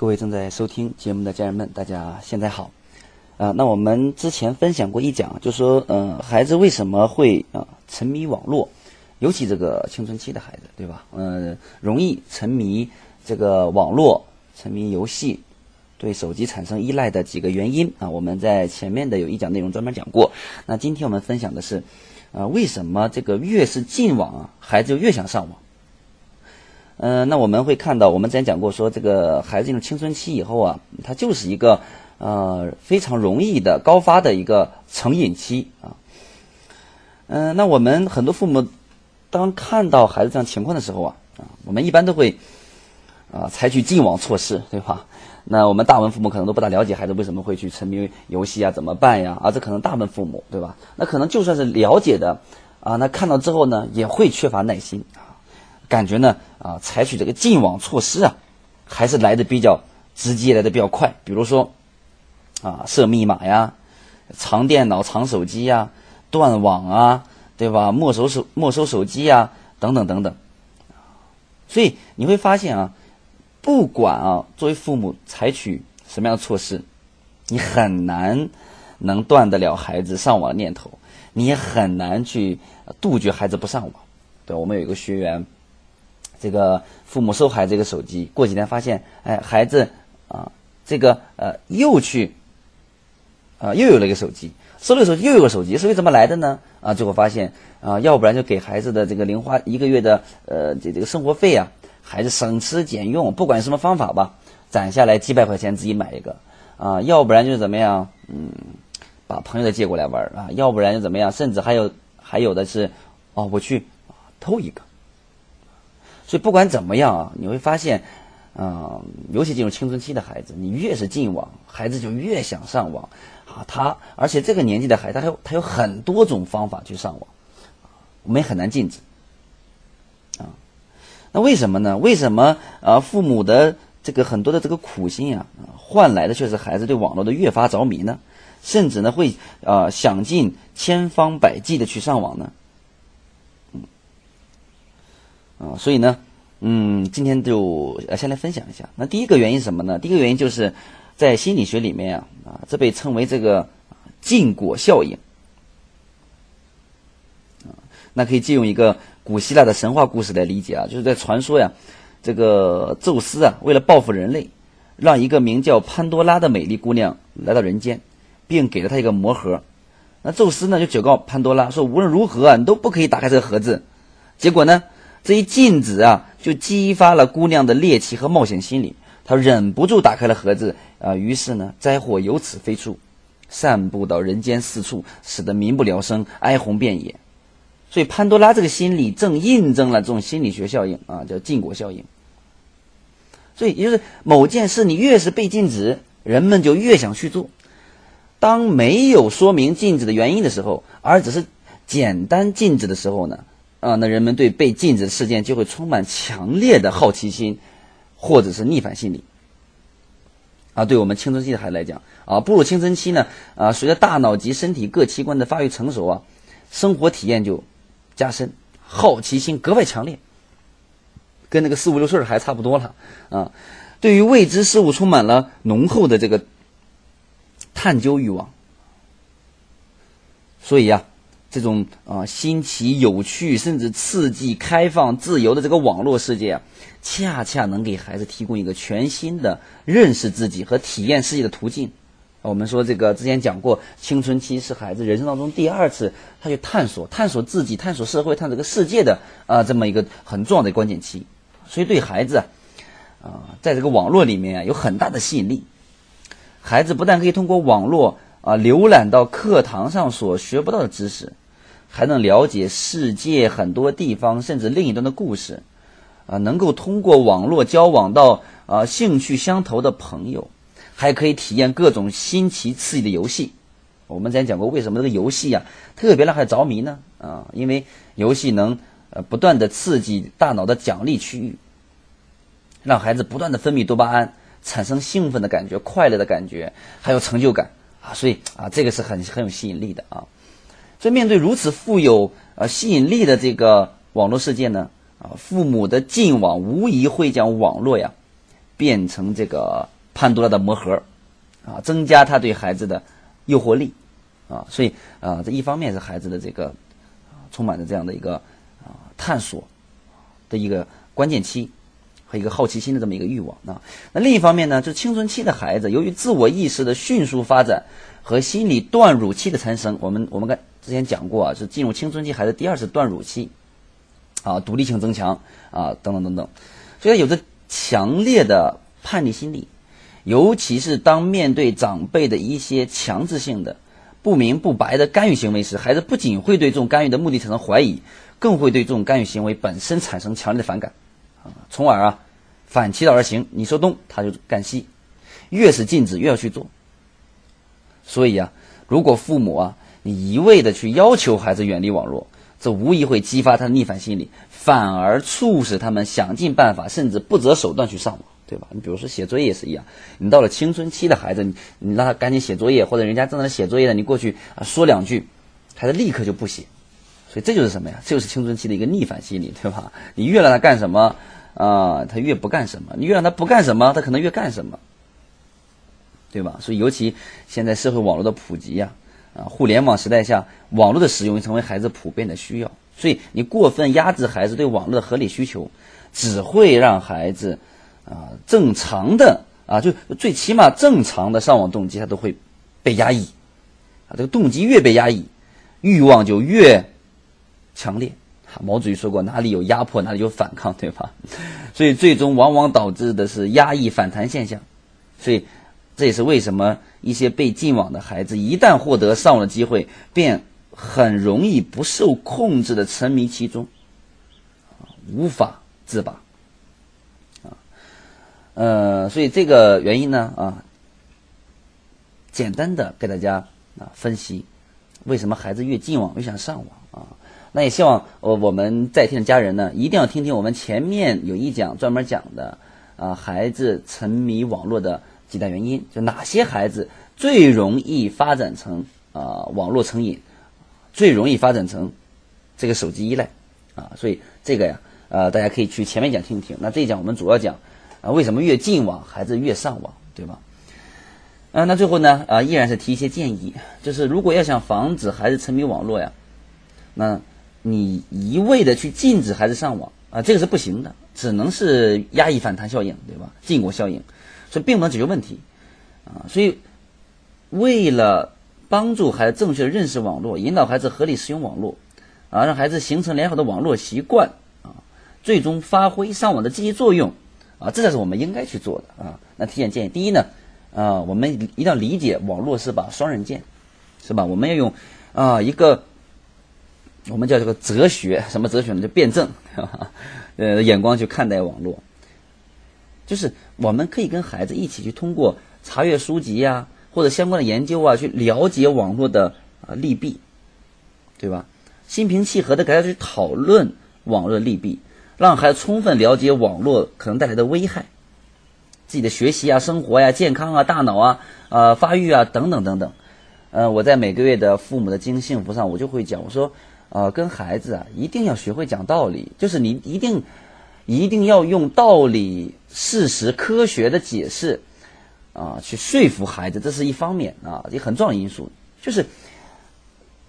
各位正在收听节目的家人们，大家现在好。啊，那我们之前分享过一讲，就说，嗯，孩子为什么会啊沉迷网络，尤其这个青春期的孩子，对吧？嗯，容易沉迷这个网络，沉迷游戏，对手机产生依赖的几个原因啊，我们在前面的有一讲内容专门讲过。那今天我们分享的是，啊，为什么这个越是禁网，孩子就越想上网？嗯，那我们会看到，我们之前讲过，说这个孩子进入青春期以后啊，他就是一个呃非常容易的高发的一个成瘾期啊。嗯，那我们很多父母当看到孩子这样情况的时候啊，啊，我们一般都会啊采取禁网措施，对吧？那我们大部分父母可能都不大了解孩子为什么会去沉迷游戏啊，怎么办呀？啊，这可能大部分父母对吧？那可能就算是了解的啊，那看到之后呢，也会缺乏耐心啊。感觉呢，啊，采取这个禁网措施啊，还是来的比较直接，来的比较快。比如说，啊，设密码呀，藏电脑、藏手机呀，断网啊，对吧？没收手、没收手机呀，等等等等。所以你会发现啊，不管啊，作为父母采取什么样的措施，你很难能断得了孩子上网的念头，你也很难去杜绝孩子不上网。对，我们有一个学员。这个父母收孩子一个手机，过几天发现，哎，孩子啊，这个呃又去啊又有了一个手机，收了手机又有个手机，手机怎么来的呢？啊，最后发现啊，要不然就给孩子的这个零花一个月的呃这这个生活费啊，孩子省吃俭用，不管什么方法吧，攒下来几百块钱自己买一个啊，要不然就是怎么样，嗯，把朋友的借过来玩啊，要不然就怎么样，甚至还有还有的是，哦，我去偷一个。所以不管怎么样啊，你会发现，嗯，尤其进入青春期的孩子，你越是禁网，孩子就越想上网啊。他而且这个年纪的孩子，他有他有很多种方法去上网，我们也很难禁止啊。那为什么呢？为什么啊？父母的这个很多的这个苦心啊，换来的却是孩子对网络的越发着迷呢？甚至呢，会啊想尽千方百计的去上网呢？啊，所以呢，嗯，今天就呃先来分享一下。那第一个原因是什么呢？第一个原因就是在心理学里面啊，啊，这被称为这个禁果效应。啊，那可以借用一个古希腊的神话故事来理解啊，就是在传说呀，这个宙斯啊，为了报复人类，让一个名叫潘多拉的美丽姑娘来到人间，并给了她一个魔盒。那宙斯呢就警告潘多拉说，无论如何你都不可以打开这个盒子。结果呢？这一禁止啊，就激发了姑娘的猎奇和冒险心理，她忍不住打开了盒子啊，于是呢，灾祸由此飞出，散布到人间四处，使得民不聊生，哀鸿遍野。所以潘多拉这个心理正印证了这种心理学效应啊，叫禁果效应。所以也就是某件事你越是被禁止，人们就越想去做。当没有说明禁止的原因的时候，而只是简单禁止的时候呢？啊，那人们对被禁止的事件就会充满强烈的好奇心，或者是逆反心理。啊，对我们青春期的孩子来讲，啊，步入青春期呢，啊，随着大脑及身体各器官的发育成熟啊，生活体验就加深，好奇心格外强烈，跟那个四五六岁的孩子差不多了。啊，对于未知事物充满了浓厚的这个探究欲望。所以呀。这种啊新奇、有趣，甚至刺激、开放、自由的这个网络世界啊，恰恰能给孩子提供一个全新的认识自己和体验世界的途径。我们说这个之前讲过，青春期是孩子人生当中第二次他去探索、探索自己、探索社会、探索这个世界的啊这么一个很重要的关键期。所以对孩子啊，在这个网络里面啊有很大的吸引力。孩子不但可以通过网络啊浏览到课堂上所学不到的知识。还能了解世界很多地方，甚至另一端的故事，啊，能够通过网络交往到啊兴趣相投的朋友，还可以体验各种新奇刺激的游戏。我们之前讲过，为什么这个游戏啊特别让孩子着迷呢？啊，因为游戏能呃不断的刺激大脑的奖励区域，让孩子不断的分泌多巴胺，产生兴奋的感觉、快乐的感觉，还有成就感啊，所以啊，这个是很很有吸引力的啊。所以，面对如此富有呃吸引力的这个网络世界呢，啊，父母的禁网无疑会将网络呀变成这个潘多拉的魔盒，啊，增加他对孩子的诱惑力，啊，所以啊，这一方面是孩子的这个充满着这样的一个啊探索的一个关键期和一个好奇心的这么一个欲望啊。那另一方面呢，就青春期的孩子，由于自我意识的迅速发展和心理断乳期的产生，我们我们刚之前讲过啊，是进入青春期孩子第二次断乳期，啊，独立性增强啊，等等等等，所以有着强烈的叛逆心理，尤其是当面对长辈的一些强制性的、不明不白的干预行为时，孩子不仅会对这种干预的目的产生怀疑，更会对这种干预行为本身产生强烈的反感，啊，从而啊反其道而行，你说东他就干西，越是禁止越要去做。所以啊，如果父母啊你一味的去要求孩子远离网络，这无疑会激发他的逆反心理。反而促使他们想尽办法，甚至不择手段去上网，对吧？你比如说写作业也是一样，你到了青春期的孩子，你你让他赶紧写作业，或者人家正在写作业的，你过去啊说两句，孩子立刻就不写。所以这就是什么呀？这就是青春期的一个逆反心理，对吧？你越让他干什么啊，他越不干什么；你越让他不干什么，他可能越干什么，对吧？所以尤其现在社会网络的普及呀，啊互联网时代下，网络的使用成为孩子普遍的需要。所以，你过分压制孩子对网络的合理需求，只会让孩子啊正常的啊就最起码正常的上网动机，他都会被压抑啊。这个动机越被压抑，欲望就越强烈。毛主席说过：“哪里有压迫，哪里有反抗，对吧？” 所以，最终往往导致的是压抑反弹现象。所以，这也是为什么一些被禁网的孩子，一旦获得上网的机会，便。很容易不受控制的沉迷其中，无法自拔，啊，呃，所以这个原因呢，啊，简单的给大家啊分析，为什么孩子越进网越想上网啊？那也希望我我们在听的家人呢，一定要听听我们前面有一讲专门讲的啊，孩子沉迷网络的几大原因，就哪些孩子最容易发展成啊网络成瘾。最容易发展成这个手机依赖啊，所以这个呀，呃，大家可以去前面讲听一听。那这一讲我们主要讲啊，为什么越禁网孩子越上网，对吧？啊，那最后呢，啊，依然是提一些建议，就是如果要想防止孩子沉迷网络呀，那你一味的去禁止孩子上网啊，这个是不行的，只能是压抑反弹效应，对吧？禁果效应，所以并不能解决问题啊。所以为了帮助孩子正确的认识网络，引导孩子合理使用网络，啊，让孩子形成良好的网络习惯，啊，最终发挥上网的积极作用，啊，这才是我们应该去做的啊。那提点建议，第一呢，啊，我们一定要理解网络是把双刃剑，是吧？我们要用啊一个我们叫这个哲学，什么哲学呢？就辩证，呃，眼光去看待网络，就是我们可以跟孩子一起去通过查阅书籍呀。或者相关的研究啊，去了解网络的啊利弊，对吧？心平气和的给他去讨论网络利弊，让孩子充分了解网络可能带来的危害，自己的学习啊、生活呀、健康啊、大脑啊、呃发育啊等等等等。呃，我在每个月的父母的经营幸福上，我就会讲，我说，呃，跟孩子啊，一定要学会讲道理，就是你一定一定要用道理、事实、科学的解释。啊，去说服孩子，这是一方面啊，也很重要的因素。就是，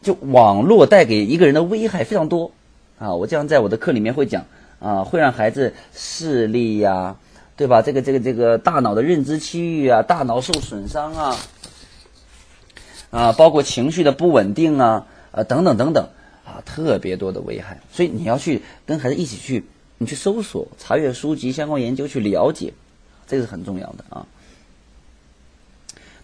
就网络带给一个人的危害非常多啊。我经常在我的课里面会讲啊，会让孩子视力呀，对吧？这个这个这个大脑的认知区域啊，大脑受损伤啊，啊，包括情绪的不稳定啊，啊，等等等等啊，特别多的危害。所以你要去跟孩子一起去，你去搜索、查阅书籍、相关研究去了解，这个是很重要的啊。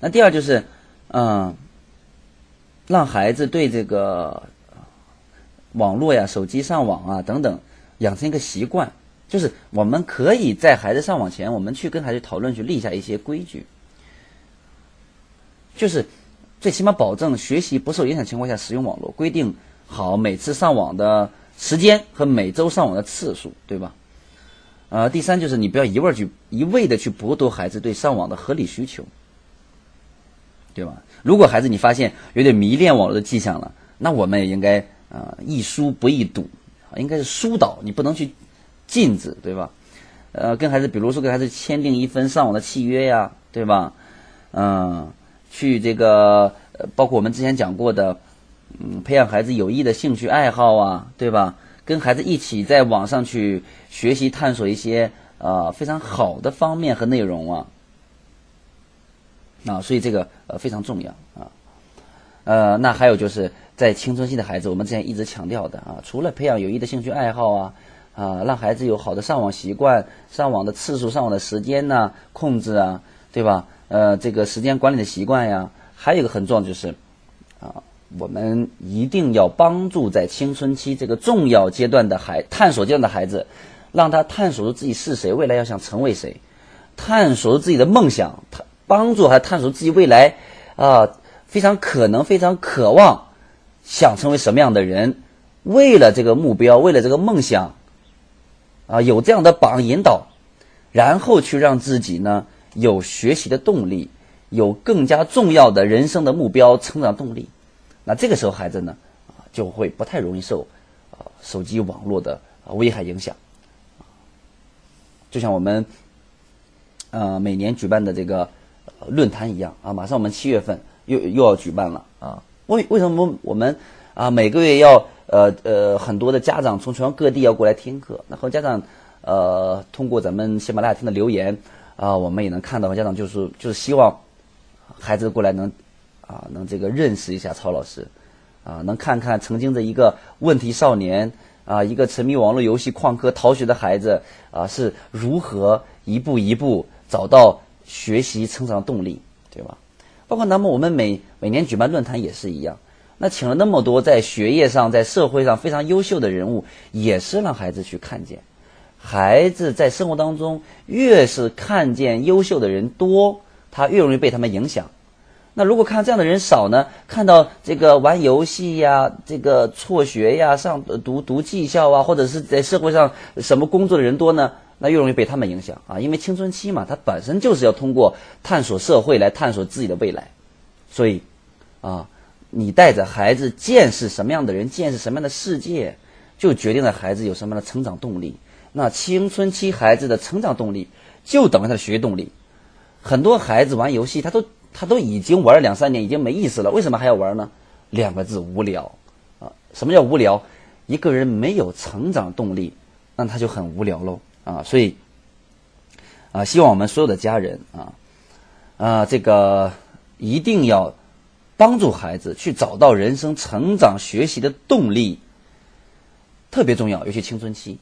那第二就是，嗯，让孩子对这个网络呀、手机上网啊等等养成一个习惯，就是我们可以在孩子上网前，我们去跟孩子讨论，去立下一些规矩，就是最起码保证学习不受影响情况下使用网络，规定好每次上网的时间和每周上网的次数，对吧？呃，第三就是你不要一味去一味的去剥夺孩子对上网的合理需求。对吧？如果孩子你发现有点迷恋网络的迹象了，那我们也应该啊，易疏不易堵，应该是疏导，你不能去禁止，对吧？呃，跟孩子，比如说跟孩子签订一份上网的契约呀，对吧？嗯，去这个，包括我们之前讲过的，嗯，培养孩子有益的兴趣爱好啊，对吧？跟孩子一起在网上去学习探索一些呃非常好的方面和内容啊，啊，所以这个呃非常重要啊。呃，那还有就是在青春期的孩子，我们之前一直强调的啊，除了培养有益的兴趣爱好啊，啊，让孩子有好的上网习惯，上网的次数、上网的时间呢控制啊，对吧？呃，这个时间管理的习惯呀，还有一个很重要就是，啊，我们一定要帮助在青春期这个重要阶段的孩探索阶段的孩子，让他探索出自己是谁，未来要想成为谁，探索出自己的梦想，他帮助他探索自己未来啊，非常可能、非常渴望想成为什么样的人，为了这个目标，为了这个梦想，啊，有这样的榜引导，然后去让自己呢。有学习的动力，有更加重要的人生的目标、成长动力，那这个时候孩子呢，啊，就会不太容易受，啊，手机网络的危害影响。就像我们，呃，每年举办的这个论坛一样啊，马上我们七月份又又要举办了啊。为为什么我们啊每个月要呃呃很多的家长从全国各地要过来听课？那和家长呃通过咱们喜马拉雅听的留言。啊，我们也能看到家长就是就是希望孩子过来能啊能这个认识一下曹老师，啊能看看曾经的一个问题少年啊一个沉迷网络游戏旷课逃学的孩子啊是如何一步一步找到学习成长动力，对吧？包括那么我们每每年举办论坛也是一样，那请了那么多在学业上在社会上非常优秀的人物，也是让孩子去看见。孩子在生活当中越是看见优秀的人多，他越容易被他们影响。那如果看这样的人少呢？看到这个玩游戏呀、这个辍学呀、上读读技校啊，或者是在社会上什么工作的人多呢？那越容易被他们影响啊！因为青春期嘛，他本身就是要通过探索社会来探索自己的未来。所以，啊，你带着孩子见识什么样的人，见识什么样的世界，就决定了孩子有什么样的成长动力。那青春期孩子的成长动力就等于他的学习动力。很多孩子玩游戏，他都他都已经玩了两三年，已经没意思了。为什么还要玩呢？两个字：无聊。啊，什么叫无聊？一个人没有成长动力，那他就很无聊喽。啊，所以啊，希望我们所有的家人啊啊，这个一定要帮助孩子去找到人生成长学习的动力，特别重要，尤其青春期。